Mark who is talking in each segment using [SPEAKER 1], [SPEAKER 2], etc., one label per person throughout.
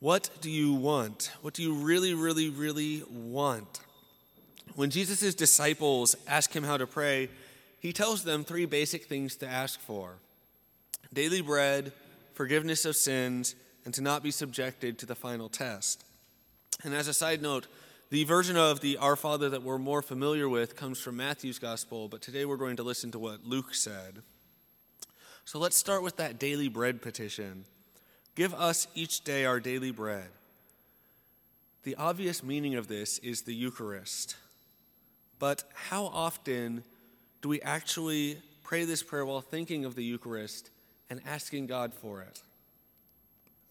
[SPEAKER 1] What do you want? What do you really, really, really want? When Jesus' disciples ask him how to pray, he tells them three basic things to ask for daily bread, forgiveness of sins, and to not be subjected to the final test. And as a side note, the version of the Our Father that we're more familiar with comes from Matthew's Gospel, but today we're going to listen to what Luke said. So let's start with that daily bread petition. Give us each day our daily bread. The obvious meaning of this is the Eucharist. But how often do we actually pray this prayer while thinking of the Eucharist and asking God for it?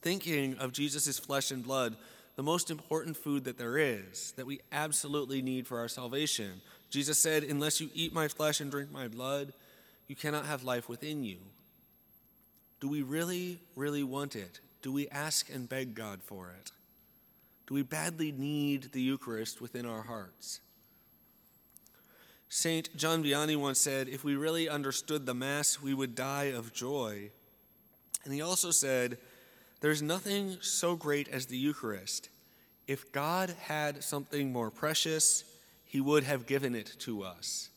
[SPEAKER 1] Thinking of Jesus' flesh and blood, the most important food that there is, that we absolutely need for our salvation. Jesus said, Unless you eat my flesh and drink my blood, you cannot have life within you. Do we really, really want it? Do we ask and beg God for it? Do we badly need the Eucharist within our hearts? St. John Vianney once said, If we really understood the Mass, we would die of joy. And he also said, There's nothing so great as the Eucharist. If God had something more precious, he would have given it to us.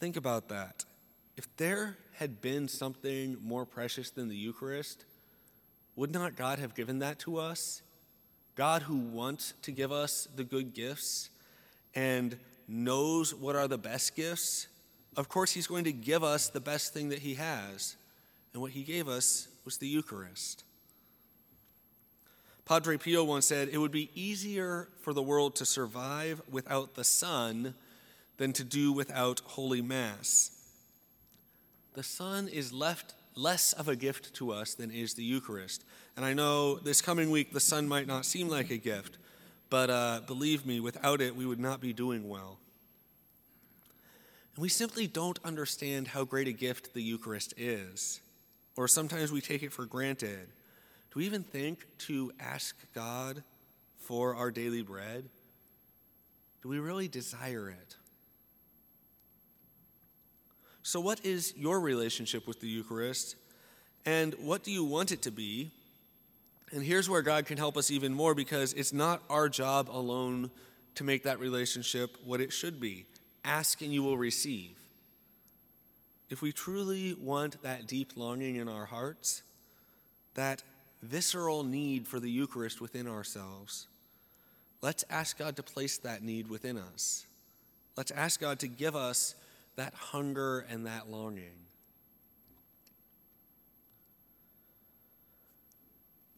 [SPEAKER 1] Think about that. If there had been something more precious than the Eucharist, would not God have given that to us? God, who wants to give us the good gifts and knows what are the best gifts, of course, He's going to give us the best thing that He has. And what He gave us was the Eucharist. Padre Pio once said, It would be easier for the world to survive without the sun than to do without Holy Mass the sun is left less of a gift to us than is the Eucharist. And I know this coming week the sun might not seem like a gift, but uh, believe me, without it, we would not be doing well. And we simply don't understand how great a gift the Eucharist is, or sometimes we take it for granted. Do we even think to ask God for our daily bread? Do we really desire it? So, what is your relationship with the Eucharist? And what do you want it to be? And here's where God can help us even more because it's not our job alone to make that relationship what it should be. Ask and you will receive. If we truly want that deep longing in our hearts, that visceral need for the Eucharist within ourselves, let's ask God to place that need within us. Let's ask God to give us that hunger and that longing.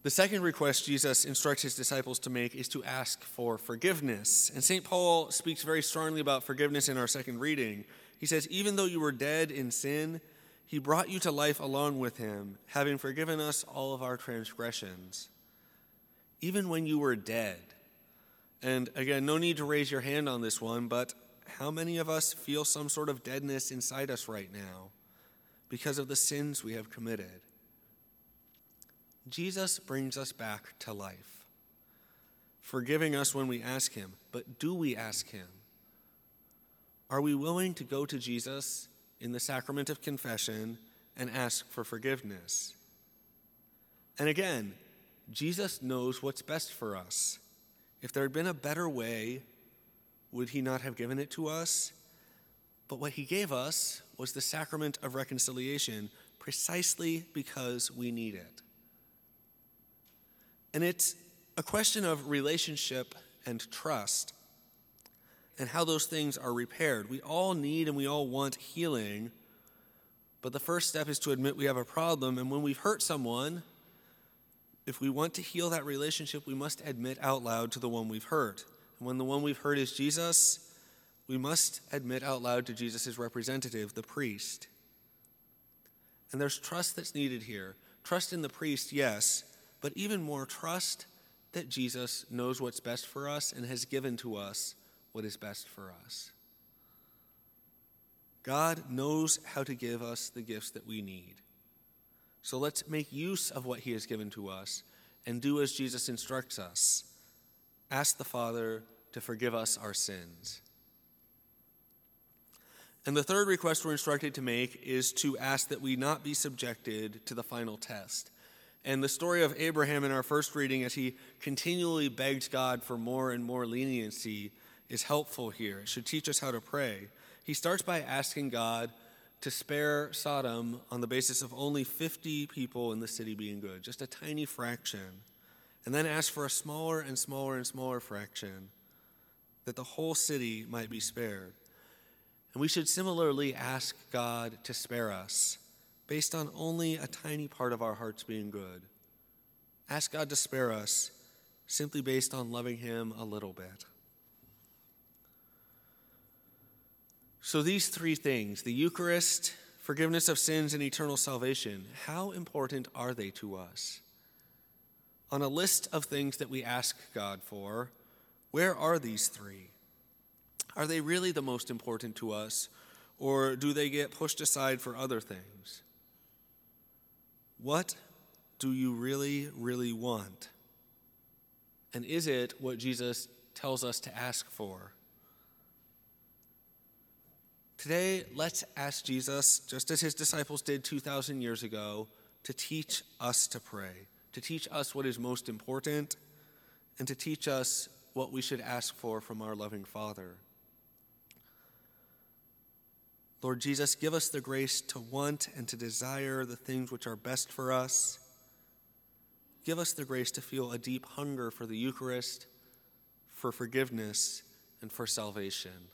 [SPEAKER 1] The second request Jesus instructs his disciples to make is to ask for forgiveness. And St. Paul speaks very strongly about forgiveness in our second reading. He says, Even though you were dead in sin, he brought you to life along with him, having forgiven us all of our transgressions. Even when you were dead. And again, no need to raise your hand on this one, but how many of us feel some sort of deadness inside us right now because of the sins we have committed? Jesus brings us back to life, forgiving us when we ask Him. But do we ask Him? Are we willing to go to Jesus in the sacrament of confession and ask for forgiveness? And again, Jesus knows what's best for us. If there had been a better way, would he not have given it to us? But what he gave us was the sacrament of reconciliation precisely because we need it. And it's a question of relationship and trust and how those things are repaired. We all need and we all want healing, but the first step is to admit we have a problem. And when we've hurt someone, if we want to heal that relationship, we must admit out loud to the one we've hurt when the one we've heard is Jesus, we must admit out loud to Jesus' representative, the priest. And there's trust that's needed here. Trust in the priest, yes, but even more trust that Jesus knows what's best for us and has given to us what is best for us. God knows how to give us the gifts that we need. So let's make use of what He has given to us and do as Jesus instructs us. Ask the Father to forgive us our sins. And the third request we're instructed to make is to ask that we not be subjected to the final test. And the story of Abraham in our first reading, as he continually begged God for more and more leniency, is helpful here. It should teach us how to pray. He starts by asking God to spare Sodom on the basis of only 50 people in the city being good, just a tiny fraction, and then asks for a smaller and smaller and smaller fraction that the whole city might be spared. And we should similarly ask God to spare us based on only a tiny part of our hearts being good. Ask God to spare us simply based on loving Him a little bit. So, these three things the Eucharist, forgiveness of sins, and eternal salvation how important are they to us? On a list of things that we ask God for, where are these three? Are they really the most important to us, or do they get pushed aside for other things? What do you really, really want? And is it what Jesus tells us to ask for? Today, let's ask Jesus, just as his disciples did 2,000 years ago, to teach us to pray, to teach us what is most important, and to teach us what we should ask for from our loving Father. Lord Jesus, give us the grace to want and to desire the things which are best for us. Give us the grace to feel a deep hunger for the Eucharist, for forgiveness, and for salvation.